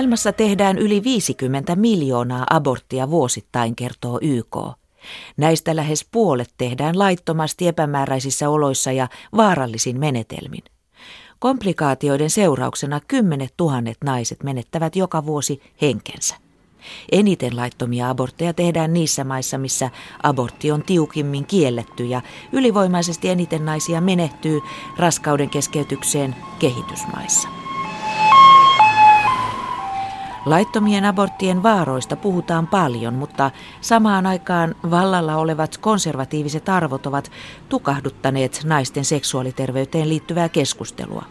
Maailmassa tehdään yli 50 miljoonaa aborttia vuosittain, kertoo YK. Näistä lähes puolet tehdään laittomasti epämääräisissä oloissa ja vaarallisin menetelmin. Komplikaatioiden seurauksena kymmenet tuhannet naiset menettävät joka vuosi henkensä. Eniten laittomia abortteja tehdään niissä maissa, missä abortti on tiukimmin kielletty ja ylivoimaisesti eniten naisia menehtyy raskauden keskeytykseen kehitysmaissa. Laittomien aborttien vaaroista puhutaan paljon, mutta samaan aikaan vallalla olevat konservatiiviset arvot ovat tukahduttaneet naisten seksuaaliterveyteen liittyvää keskustelua.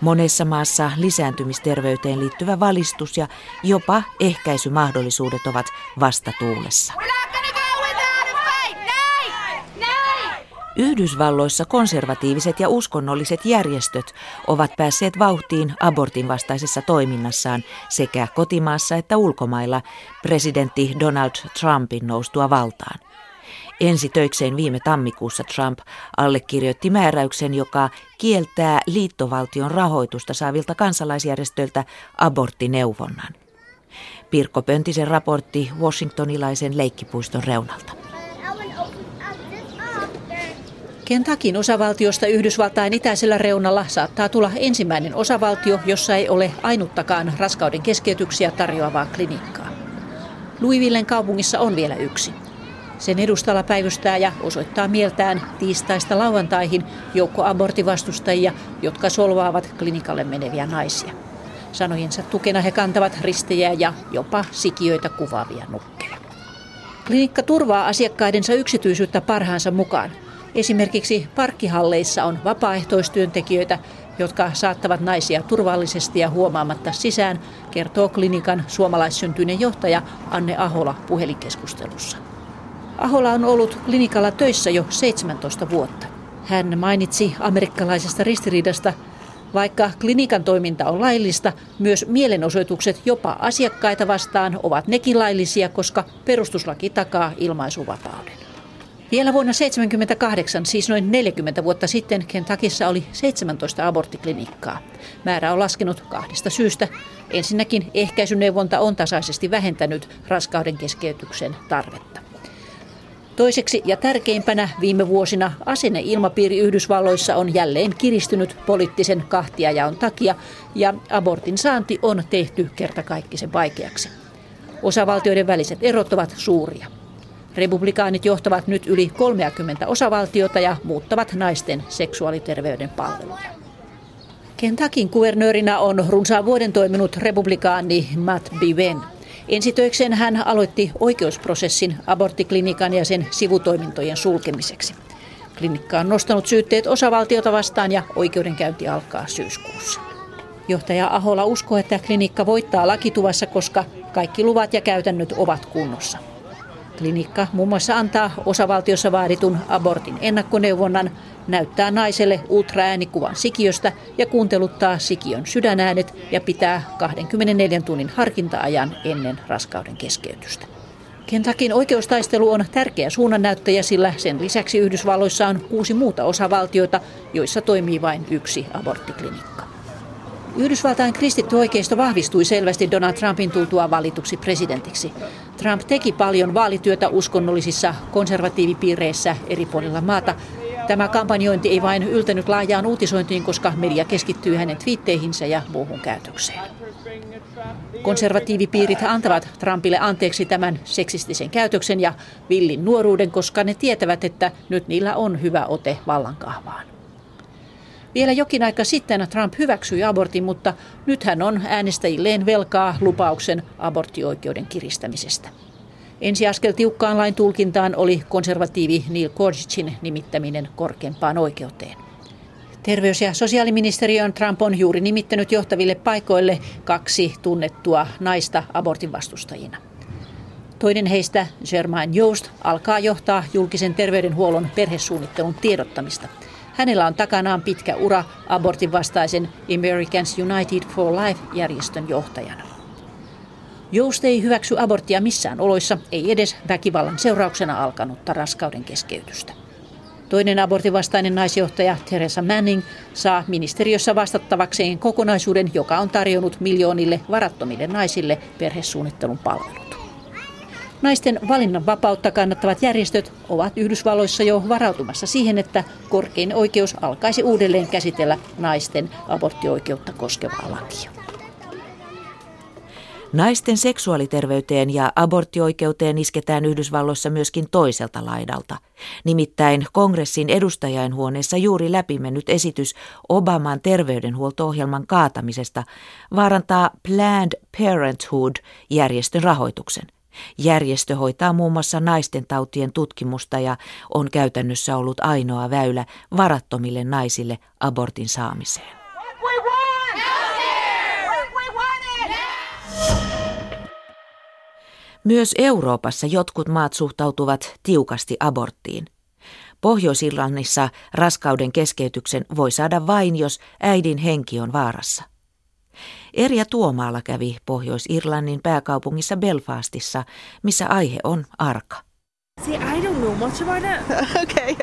Monessa maassa lisääntymisterveyteen liittyvä valistus ja jopa ehkäisymahdollisuudet ovat vastatuulessa. Yhdysvalloissa konservatiiviset ja uskonnolliset järjestöt ovat päässeet vauhtiin abortin vastaisessa toiminnassaan sekä kotimaassa että ulkomailla presidentti Donald Trumpin noustua valtaan. Ensi töikseen viime tammikuussa Trump allekirjoitti määräyksen, joka kieltää liittovaltion rahoitusta saavilta kansalaisjärjestöiltä aborttineuvonnan. Pirkko Pöntisen raportti Washingtonilaisen leikkipuiston reunalta. Kentakin osavaltiosta Yhdysvaltain itäisellä reunalla saattaa tulla ensimmäinen osavaltio, jossa ei ole ainuttakaan raskauden keskeytyksiä tarjoavaa klinikkaa. Louisvillen kaupungissa on vielä yksi. Sen edustalla päivystää ja osoittaa mieltään tiistaista lauantaihin joukko abortivastustajia, jotka solvaavat klinikalle meneviä naisia. Sanojensa tukena he kantavat ristejä ja jopa sikiöitä kuvaavia nukkeja. Klinikka turvaa asiakkaidensa yksityisyyttä parhaansa mukaan. Esimerkiksi parkkihalleissa on vapaaehtoistyöntekijöitä, jotka saattavat naisia turvallisesti ja huomaamatta sisään, kertoo klinikan suomalaissyntyinen johtaja Anne Ahola puhelinkeskustelussa. Ahola on ollut klinikalla töissä jo 17 vuotta. Hän mainitsi amerikkalaisesta ristiriidasta, vaikka klinikan toiminta on laillista, myös mielenosoitukset jopa asiakkaita vastaan ovat nekin laillisia, koska perustuslaki takaa ilmaisuvapauden. Vielä vuonna 1978, siis noin 40 vuotta sitten, Kentuckissa oli 17 aborttiklinikkaa. Määrä on laskenut kahdesta syystä. Ensinnäkin ehkäisyneuvonta on tasaisesti vähentänyt raskauden keskeytyksen tarvetta. Toiseksi ja tärkeimpänä viime vuosina asenneilmapiiri Yhdysvalloissa on jälleen kiristynyt poliittisen kahtiajaon takia ja abortin saanti on tehty kertakaikkisen vaikeaksi. Osavaltioiden väliset erot ovat suuria. Republikaanit johtavat nyt yli 30 osavaltiota ja muuttavat naisten seksuaaliterveyden palveluja. Kentakin kuvernöörinä on runsaan vuoden toiminut republikaani Matt Biven. Ensitöikseen hän aloitti oikeusprosessin aborttiklinikan ja sen sivutoimintojen sulkemiseksi. Klinikka on nostanut syytteet osavaltiota vastaan ja oikeudenkäynti alkaa syyskuussa. Johtaja Ahola uskoo, että klinikka voittaa lakituvassa, koska kaikki luvat ja käytännöt ovat kunnossa. Klinikka muun muassa antaa osavaltiossa vaaditun abortin ennakkoneuvonnan, näyttää naiselle ultraäänikuvan sikiöstä ja kuunteluttaa sikiön sydänäänet ja pitää 24 tunnin harkinta-ajan ennen raskauden keskeytystä. Kentakin oikeustaistelu on tärkeä suunnannäyttäjä, sillä sen lisäksi Yhdysvalloissa on kuusi muuta osavaltioita, joissa toimii vain yksi aborttiklinikka. Yhdysvaltain kristitty oikeisto vahvistui selvästi Donald Trumpin tultua valituksi presidentiksi. Trump teki paljon vaalityötä uskonnollisissa konservatiivipiireissä eri puolilla maata. Tämä kampanjointi ei vain yltänyt laajaan uutisointiin, koska media keskittyy hänen twiitteihinsä ja muuhun käytökseen. Konservatiivipiirit antavat Trumpille anteeksi tämän seksistisen käytöksen ja villin nuoruuden, koska ne tietävät, että nyt niillä on hyvä ote vallankahvaan. Vielä jokin aika sitten Trump hyväksyi abortin, mutta nyt hän on äänestäjilleen velkaa lupauksen aborttioikeuden kiristämisestä. Ensiaskel tiukkaan lain tulkintaan oli konservatiivi Neil Gorsuchin nimittäminen korkeimpaan oikeuteen. Terveys- ja sosiaaliministeriön Trump on juuri nimittänyt johtaville paikoille kaksi tunnettua naista abortin vastustajina. Toinen heistä, Germain Joost, alkaa johtaa julkisen terveydenhuollon perhesuunnittelun tiedottamista – Hänellä on takanaan pitkä ura abortin vastaisen Americans United for Life-järjestön johtajana. Joust ei hyväksy aborttia missään oloissa, ei edes väkivallan seurauksena alkanutta raskauden keskeytystä. Toinen abortivastainen naisjohtaja Teresa Manning saa ministeriössä vastattavakseen kokonaisuuden, joka on tarjonnut miljoonille varattomille naisille perhesuunnittelun palvelut. Naisten valinnan vapautta kannattavat järjestöt ovat Yhdysvalloissa jo varautumassa siihen, että korkein oikeus alkaisi uudelleen käsitellä naisten aborttioikeutta koskevaa lakia. Naisten seksuaaliterveyteen ja aborttioikeuteen isketään Yhdysvalloissa myöskin toiselta laidalta. Nimittäin kongressin edustajainhuoneessa juuri läpimennyt esitys Obaman terveydenhuolto-ohjelman kaatamisesta vaarantaa Planned Parenthood-järjestön rahoituksen. Järjestö hoitaa muun muassa naisten tautien tutkimusta ja on käytännössä ollut ainoa väylä varattomille naisille abortin saamiseen. Myös Euroopassa jotkut maat suhtautuvat tiukasti aborttiin. Pohjois-Irlannissa raskauden keskeytyksen voi saada vain, jos äidin henki on vaarassa. Erja Tuomaala kävi Pohjois-Irlannin pääkaupungissa Belfastissa, missä aihe on arka. See, I don't know much about it. okay.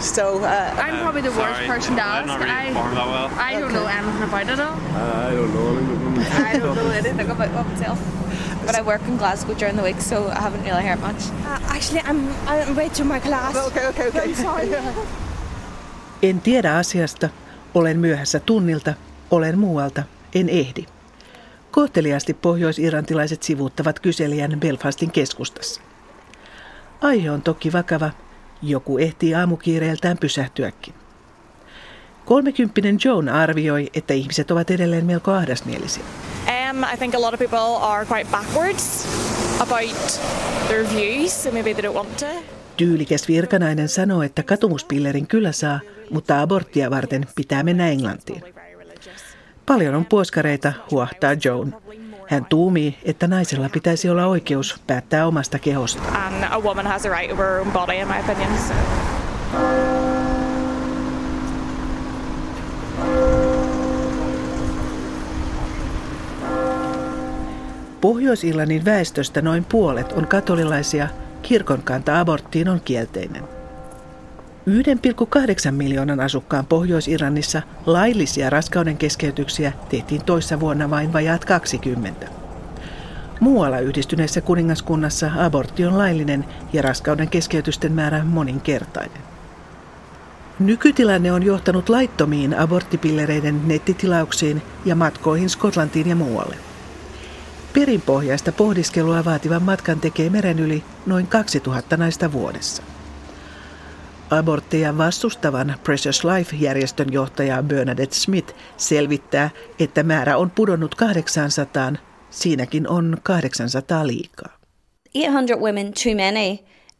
So, uh, I'm probably the worst Sorry, person to ask. really I, well. I don't know anything about it all. I don't know. I don't know anything about it myself. But I work in Glasgow during the week, so I haven't really heard much. Uh, actually, I'm I'm to my class. okay, okay, okay. I'm sorry. En tiedä asiasta, olen myöhässä tunnilta, olen muualta, en ehdi. Kohteliaasti pohjois-irantilaiset sivuuttavat kyselijän Belfastin keskustassa. Aihe on toki vakava, joku ehtii aamukiireeltään pysähtyäkin. Kolmekymppinen Joan arvioi, että ihmiset ovat edelleen melko ahdasmielisiä. Um, I think a lot of people are quite backwards about their views, so maybe they don't want to. Tyylikäs virkanainen sanoo, että katumuspillerin kyllä saa, mutta aborttia varten pitää mennä Englantiin. Paljon on puoskareita, huahtaa Joan. Hän tuumii, että naisella pitäisi olla oikeus päättää omasta kehosta. And a woman has a right over her own body, in my opinion. So. Pohjois-Irlannin väestöstä noin puolet on katolilaisia, kirkon kanta aborttiin on kielteinen. 1,8 miljoonan asukkaan Pohjois-Irlannissa laillisia raskauden keskeytyksiä tehtiin toissa vuonna vain vajaat 20. Muualla yhdistyneessä kuningaskunnassa abortti on laillinen ja raskauden keskeytysten määrä moninkertainen. Nykytilanne on johtanut laittomiin aborttipillereiden nettitilauksiin ja matkoihin Skotlantiin ja muualle. Perinpohjaista pohdiskelua vaativan matkan tekee meren yli noin 2000 naista vuodessa. Abortteja vastustavan Precious Life-järjestön johtaja Bernadette Smith selvittää, että määrä on pudonnut 800, siinäkin on 800 liikaa. 800 women too many.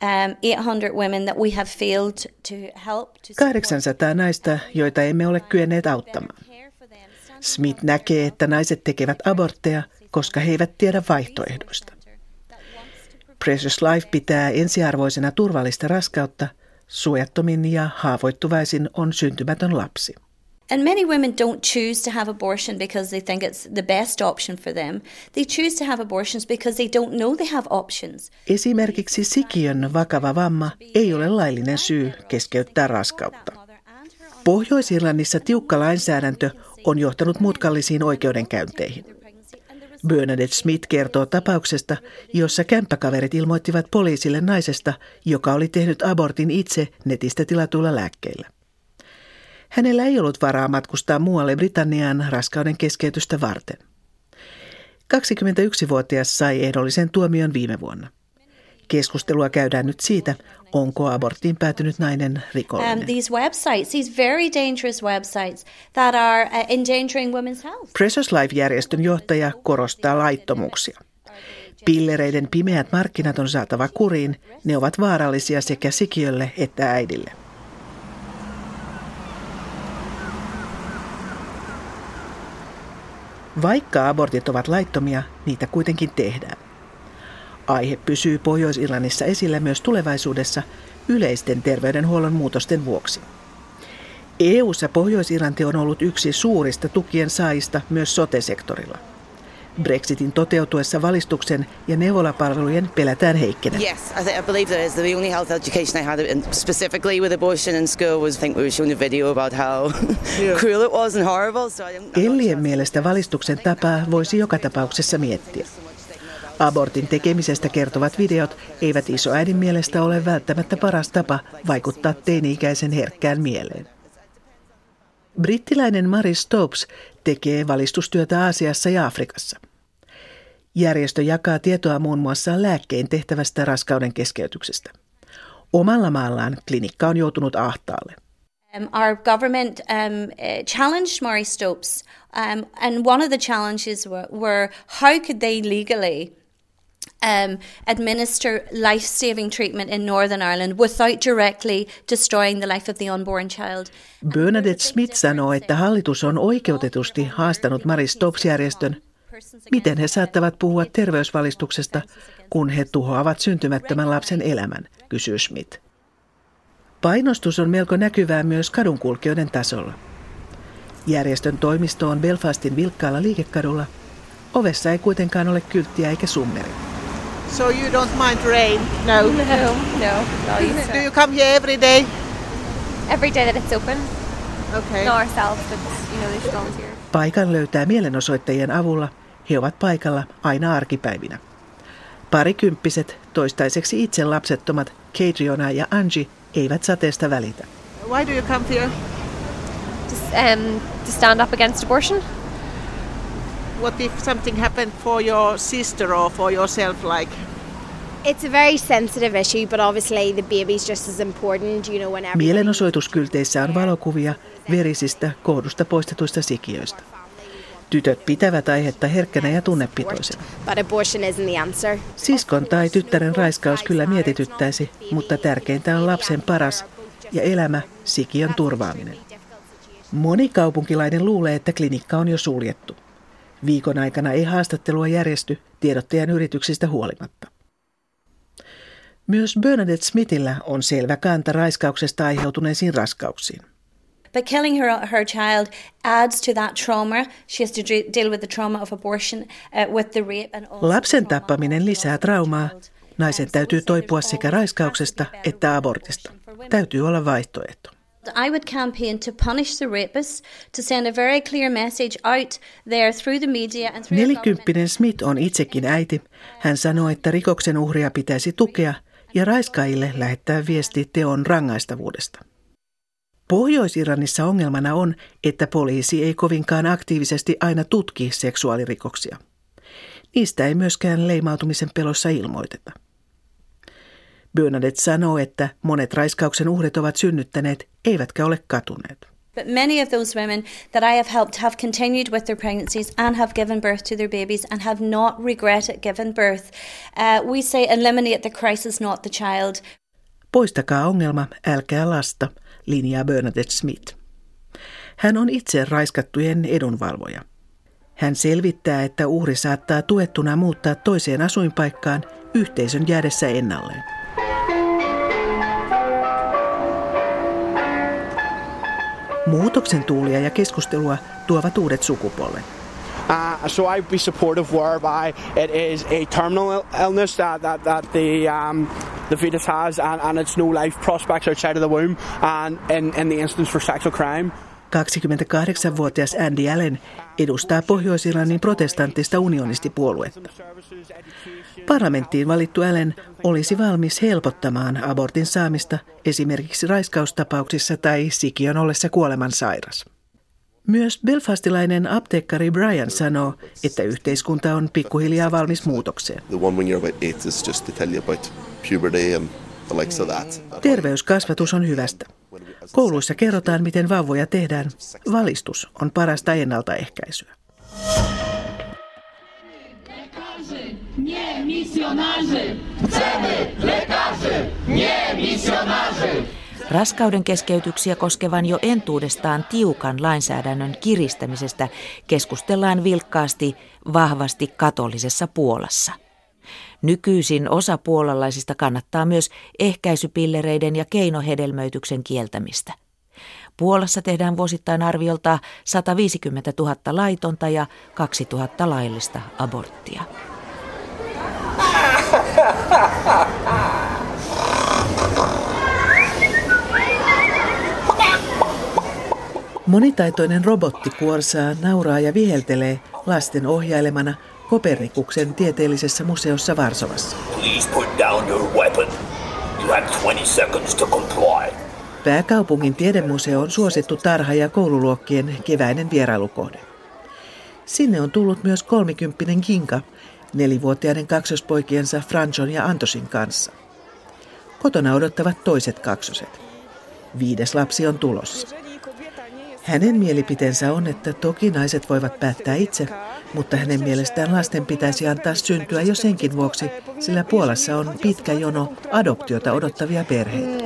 Um, 800 women that we have failed to help. To 800 naista, joita emme ole kyenneet auttamaan. Smith näkee, että naiset tekevät abortteja, koska he eivät tiedä vaihtoehdoista. Precious Life pitää ensiarvoisena turvallista raskautta, suojattomin ja haavoittuvaisin on syntymätön lapsi. And many women don't choose to have abortion because they think it's the best option for them. They choose to have abortions because they don't know they have options. Esimerkiksi sikiön vakava vamma ei ole laillinen syy keskeyttää raskautta. Pohjois-Irlannissa tiukka lainsäädäntö on johtanut mutkallisiin oikeudenkäynteihin. Bernadette Smith kertoo tapauksesta, jossa kämppäkaverit ilmoittivat poliisille naisesta, joka oli tehnyt abortin itse netistä tilatuilla lääkkeillä. Hänellä ei ollut varaa matkustaa muualle Britanniaan raskauden keskeytystä varten. 21-vuotias sai ehdollisen tuomion viime vuonna. Keskustelua käydään nyt siitä, onko aborttiin päätynyt nainen rikollinen. Um, these websites, these very dangerous websites that are uh, endangering women's health. Precious Life-järjestön johtaja korostaa laittomuuksia. Pillereiden pimeät markkinat on saatava kuriin. Ne ovat vaarallisia sekä sikiölle että äidille. Vaikka abortit ovat laittomia, niitä kuitenkin tehdään. Aihe pysyy Pohjois-Irlannissa esillä myös tulevaisuudessa yleisten terveydenhuollon muutosten vuoksi. EU-ssa Pohjois-Irlanti on ollut yksi suurista tukien saajista myös sote-sektorilla. Brexitin toteutuessa valistuksen ja neuvolapalvelujen pelätään heikkenä. Yes, I, think, I believe there is. The only health education I had specifically with abortion in school was I think we were shown a video about how cruel it was and horrible. So I Ellien mielestä valistuksen tapaa voisi joka tapauksessa miettiä. Abortin tekemisestä kertovat videot eivät isoäidin mielestä ole välttämättä paras tapa vaikuttaa teini-ikäisen herkkään mieleen. Brittiläinen Mary Stopes tekee valistustyötä Aasiassa ja Afrikassa. Järjestö jakaa tietoa muun muassa lääkkein tehtävästä raskauden keskeytyksestä. Omalla maallaan klinikka on joutunut ahtaalle. Um, our government um, uh, challenged Murray Stopes, um, and one of the challenges were, were how could they legally um, administer life saving treatment in Northern Ireland without directly destroying the life of the unborn child. Bernadette Smith sanoo, että hallitus on oikeutetusti haastanut Mary Stopes-järjestön. Miten he saattavat puhua terveysvalistuksesta, kun he tuhoavat syntymättömän lapsen elämän, kysyy Smith. Painostus on melko näkyvää myös kadunkulkijoiden tasolla. Järjestön toimisto on Belfastin vilkkaalla liikekadulla. Ovessa ei kuitenkaan ole kylttiä eikä summeri. So you don't mind rain? No. No, no, no. Do you come here every day? Every day that it's open. Okay. Not ourselves, but you know, there's volunteers. Paikan löytää mielenosoittajien avulla. He ovat paikalla aina arkipäivinä. Parikymppiset, toistaiseksi itse lapsettomat, Kadriona ja Angie, eivät sateesta välitä. Why do you come here? Just um, to stand up against abortion. What if something happened for your sister or for yourself, like? It's a very sensitive issue, but obviously the baby's just as important, you know, when everybody... Mielenosoituskylteissä on valokuvia verisistä kohdusta poistetuista sikiöistä. Tytöt pitävät aihetta herkkänä ja tunnepitoisena. But abortion isn't the answer. Siskon tai tyttären raiskaus kyllä mietityttäisi, mutta tärkeintä on lapsen paras ja elämä, sikiön turvaaminen. Moni kaupunkilainen luulee, että klinikka on jo suljettu. Viikon aikana ei haastattelua järjesty tiedottajan yrityksistä huolimatta. Myös Bernadette Smithillä on selvä kanta raiskauksesta aiheutuneisiin raskauksiin. But killing her, her child adds to that trauma. She has to de- deal with the trauma of abortion, uh, with the rape and also Lapsen tappaminen lisää traumaa. Naisen täytyy toipua sekä raiskauksesta että abortista. Täytyy olla vaihtoehto. I would campaign to punish the rapists, to send a very clear message out there through the media and through the Nelikymppinen Smith on itsekin äiti. Hän sanoo, että rikoksen uhria pitäisi tukea ja raiskaajille lähettää viesti teon rangaistavuudesta. Pohjois-Iranissa ongelmana on, että poliisi ei kovinkaan aktiivisesti aina tutki seksuaalirikoksia. Niistä ei myöskään leimautumisen pelossa ilmoiteta. Bernadette sanoo, että monet raiskauksen uhrit ovat synnyttäneet, eivätkä ole katuneet. But many of those women that I have helped have continued with their pregnancies and have given birth to their babies and have not regretted giving birth. Uh, we say eliminate the crisis, not the child. Poistakaa ongelma, älkää lasta, linjaa Bernadette Smith. Hän on itse raiskattujen edunvalvoja. Hän selvittää, että uhri saattaa tuettuna muuttaa toiseen asuinpaikkaan yhteisön jäädessä ennalleen. Muutoksen tuulia ja keskustelua tuovat uudet sukupolvet. Uh, so I'd be supportive whereby it is a terminal il- illness that, that, that the, um, the fetus has and, and it's no life prospects outside of the womb and in, in the instance for sexual crime. 28-vuotias Andy Allen edustaa Pohjois-Irlannin protestanttista unionistipuoluetta. Parlamenttiin valittu Allen olisi valmis helpottamaan abortin saamista esimerkiksi raiskaustapauksissa tai sikiön ollessa kuolemansairas. Myös belfastilainen apteekkari Brian sanoo, että yhteiskunta on pikkuhiljaa valmis muutokseen. Terveyskasvatus on hyvästä. Kouluissa kerrotaan, miten vauvoja tehdään. Valistus on parasta ennaltaehkäisyä. Raskauden keskeytyksiä koskevan jo entuudestaan tiukan lainsäädännön kiristämisestä keskustellaan vilkkaasti vahvasti katolisessa Puolassa. Nykyisin osa puolalaisista kannattaa myös ehkäisypillereiden ja keinohedelmöityksen kieltämistä. Puolassa tehdään vuosittain arviolta 150 000 laitonta ja 2000 laillista aborttia. Monitaitoinen robotti kuorsaa, nauraa ja viheltelee lasten ohjailemana Kopernikuksen tieteellisessä museossa Varsovassa. Please put down your weapon. You have 20 seconds to comply. Pääkaupungin tiedemuseo on suosittu tarha- ja koululuokkien keväinen vierailukohde. Sinne on tullut myös kolmikymppinen Kinka, nelivuotiaiden kaksospoikiensa Franjon ja Antosin kanssa. Kotona odottavat toiset kaksoset. Viides lapsi on tulossa. Hänen mielipiteensä on, että toki naiset voivat päättää itse, mutta hänen mielestään lasten pitäisi antaa syntyä jo senkin vuoksi, sillä Puolassa on pitkä jono adoptiota odottavia perheitä.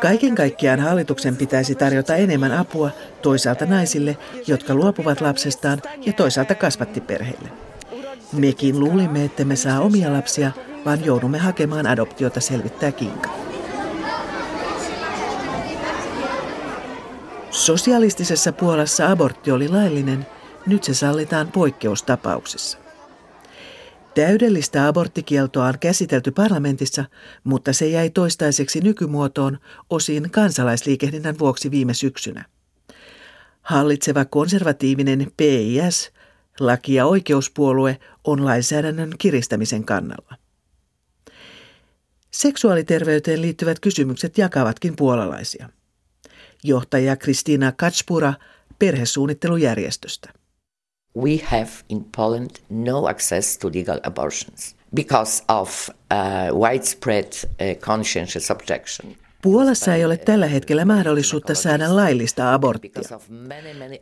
Kaiken kaikkiaan hallituksen pitäisi tarjota enemmän apua toisaalta naisille, jotka luopuvat lapsestaan, ja toisaalta kasvattiperheille. Mekin luulimme, että me saa omia lapsia, vaan joudumme hakemaan adoptiota, selvittää Kinka. Sosialistisessa Puolassa abortti oli laillinen, nyt se sallitaan poikkeustapauksissa. Täydellistä aborttikieltoa on käsitelty parlamentissa, mutta se jäi toistaiseksi nykymuotoon osin kansalaisliikehdinnän vuoksi viime syksynä. Hallitseva konservatiivinen PIS, laki- ja oikeuspuolue, on lainsäädännön kiristämisen kannalla. Seksuaaliterveyteen liittyvät kysymykset jakavatkin puolalaisia – johtaja Kristiina Katspura perhesuunnittelujärjestöstä. We have in Poland no access to legal abortions because of uh, widespread uh, conscientious objection. Puolassa ei ole tällä hetkellä mahdollisuutta saada laillista aborttia.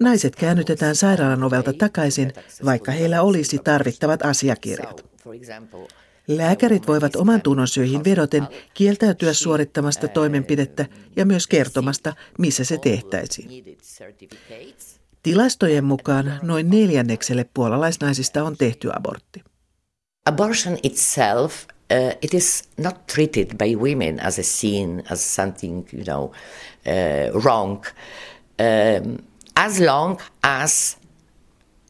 Naiset käännytetään sairaalan ovelta takaisin, vaikka heillä olisi tarvittavat asiakirjat. Lääkärit voivat oman tunnon syihin vedoten kieltäytyä suorittamasta toimenpidettä ja myös kertomasta, missä se tehtäisiin. Tilastojen mukaan noin neljännekselle puolalaisnaisista on tehty abortti. Abortion itself uh, it is not treated by women as a sin, as something you know uh, wrong, um, as long as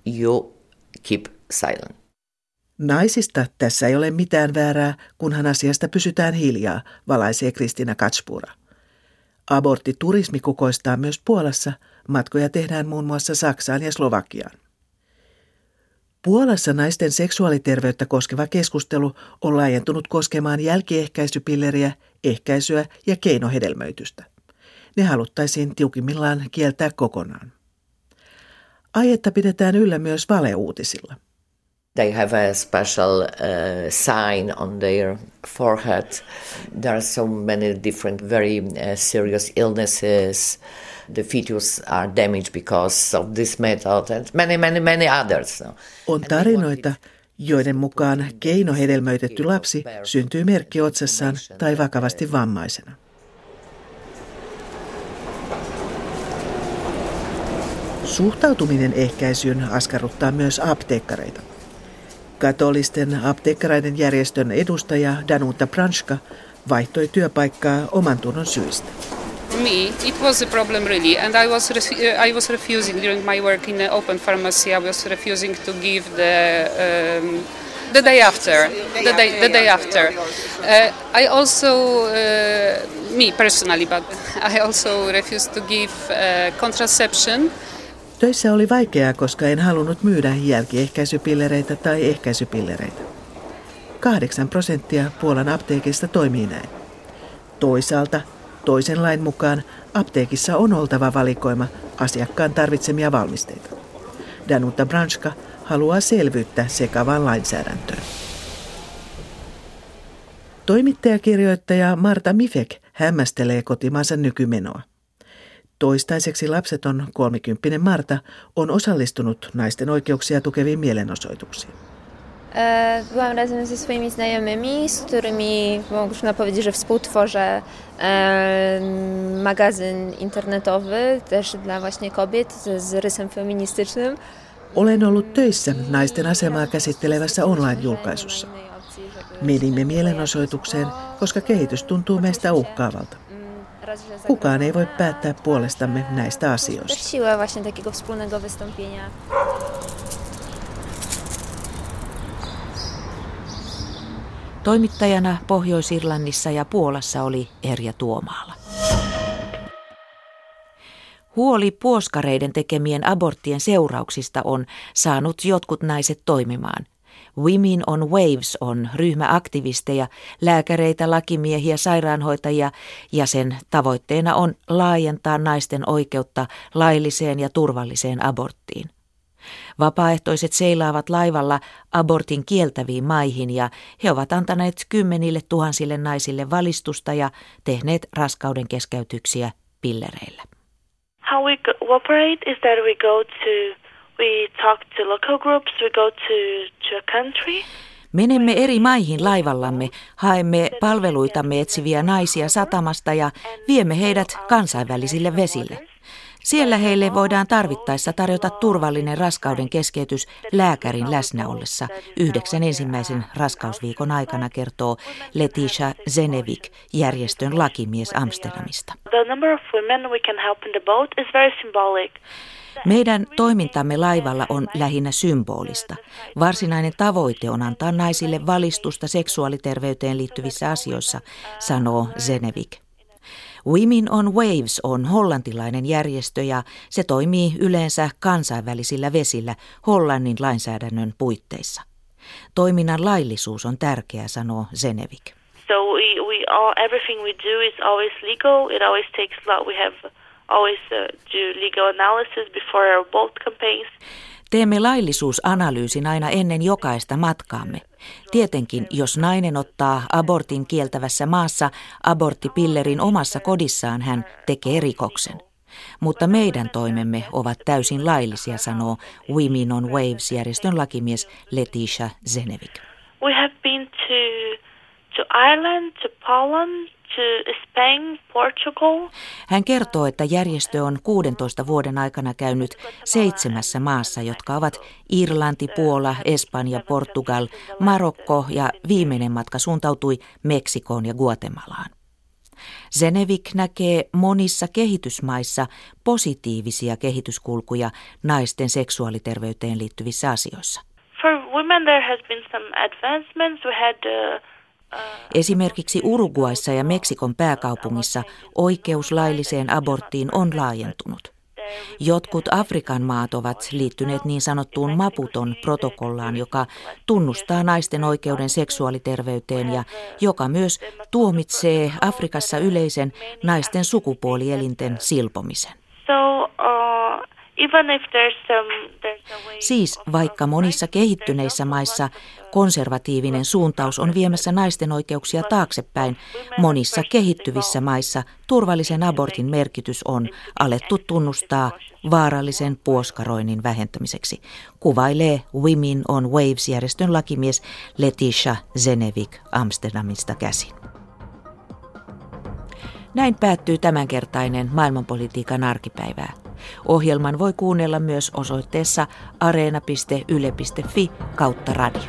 you keep silent. Naisista tässä ei ole mitään väärää, kunhan asiasta pysytään hiljaa, valaisee Kristina Katspura. Aborttiturismi kukoistaa myös Puolassa, matkoja tehdään muun muassa Saksaan ja Slovakiaan. Puolassa naisten seksuaaliterveyttä koskeva keskustelu on laajentunut koskemaan jälkiehkäisypilleriä, ehkäisyä ja keinohedelmöitystä. Ne haluttaisiin tiukimmillaan kieltää kokonaan. Aietta pidetään yllä myös valeuutisilla – They have a special uh, sign on their forehead. There are so many different, very uh, serious illnesses. The fetus are damaged because of this method and many, many, many others. On tarinoita, joiden mukaan keinohedelmöitetty lapsi syntyy merkki otsassaan tai vakavasti vammaisena. Suhtautuminen ehkäisyyn askarruttaa myös apteekkareita. Katolisten apteekkareiden järjestön edustaja Danuta Pranska vaihtoi työpaikkaa oman tunnon syistä. Me, it was a problem really, and I was I was refusing during my work in the open pharmacy. I was refusing to give the um, the day after, the day the day after. Uh, I also uh, me personally, but I also refused to give uh, contraception. Töissä oli vaikeaa, koska en halunnut myydä jälkiehkäisypillereitä tai ehkäisypillereitä. 8 prosenttia Puolan apteekista toimii näin. Toisaalta toisen lain mukaan apteekissa on oltava valikoima asiakkaan tarvitsemia valmisteita. Danuta Branska haluaa selvyyttä sekavaan lainsäädäntöön. Toimittajakirjoittaja Marta Mifek hämmästelee kotimaansa nykymenoa. Toistaiseksi lapseton kolmikymppinen Marta on osallistunut naisten oikeuksia tukeviin mielenosoituksiin. E, byłam razem ze swoimi znajomymi, z którymi można powiedzieć, że współtworzę e, magazyn internetowy też dla właśnie kobiet z rysem feministycznym. Olen ollut töissä naisten asemaa käsittelevässä online-julkaisussa. Menimme mielenosoitukseen, koska kehitys tuntuu meistä uhkaavalta. Kukaan ei voi päättää puolestamme näistä asioista. Toimittajana Pohjois-Irlannissa ja Puolassa oli Erja Tuomaala. Huoli puoskareiden tekemien aborttien seurauksista on saanut jotkut naiset toimimaan. Women on Waves on ryhmä aktivisteja, lääkäreitä, lakimiehiä, sairaanhoitajia ja sen tavoitteena on laajentaa naisten oikeutta lailliseen ja turvalliseen aborttiin. Vapaaehtoiset seilaavat laivalla abortin kieltäviin maihin ja he ovat antaneet kymmenille tuhansille naisille valistusta ja tehneet raskauden keskeytyksiä pillereillä. How we cooperate is that we go to we talk to local groups, we go to, to a country. Menemme eri maihin laivallamme, haemme palveluitamme etsiviä naisia satamasta ja viemme heidät kansainvälisille vesille. Siellä heille voidaan tarvittaessa tarjota turvallinen raskauden keskeytys lääkärin läsnä ollessa. Yhdeksän ensimmäisen raskausviikon aikana kertoo Letitia Zenevik, järjestön lakimies Amsterdamista. Meidän toimintamme laivalla on lähinnä symbolista. Varsinainen tavoite on antaa naisille valistusta seksuaaliterveyteen liittyvissä asioissa, sanoo Zenevik. Women on Waves on hollantilainen järjestö ja se toimii yleensä kansainvälisillä vesillä Hollannin lainsäädännön puitteissa. Toiminnan laillisuus on tärkeä, sanoo Zenevik. So we, we all, everything we do is always legal. It always takes law. We have always uh, do legal analysis before our boat campaigns. Teemme laillisuusanalyysin aina ennen jokaista matkaamme. Tietenkin, jos nainen ottaa abortin kieltävässä maassa aborttipillerin omassa kodissaan, hän tekee rikoksen. Mutta meidän toimemme ovat täysin laillisia, sanoo Women on Waves-järjestön lakimies Letitia Zenevik. We have been to, to Ireland, to Poland, Spain, Portugal. Hän kertoo, että järjestö on 16 vuoden aikana käynyt seitsemässä maassa, jotka ovat Irlanti, Puola, Espanja, Portugal, Marokko ja viimeinen matka suuntautui Meksikoon ja Guatemalaan. Zenevik näkee monissa kehitysmaissa positiivisia kehityskulkuja naisten seksuaaliterveyteen liittyvissä asioissa. For women there has been some advancements. We had uh, Esimerkiksi Uruguayssa ja Meksikon pääkaupungissa oikeus lailliseen aborttiin on laajentunut. Jotkut Afrikan maat ovat liittyneet niin sanottuun Maputon protokollaan, joka tunnustaa naisten oikeuden seksuaaliterveyteen ja joka myös tuomitsee Afrikassa yleisen naisten sukupuolielinten silpomisen. So, uh, Siis vaikka monissa kehittyneissä maissa konservatiivinen suuntaus on viemässä naisten oikeuksia taaksepäin, monissa kehittyvissä maissa turvallisen abortin merkitys on alettu tunnustaa vaarallisen puoskaroinnin vähentämiseksi, kuvailee Women on Waves-järjestön lakimies Letitia Zenevik Amsterdamista käsin. Näin päättyy tämänkertainen maailmanpolitiikan arkipäivää. Ohjelman voi kuunnella myös osoitteessa areena.yle.fi kautta radio.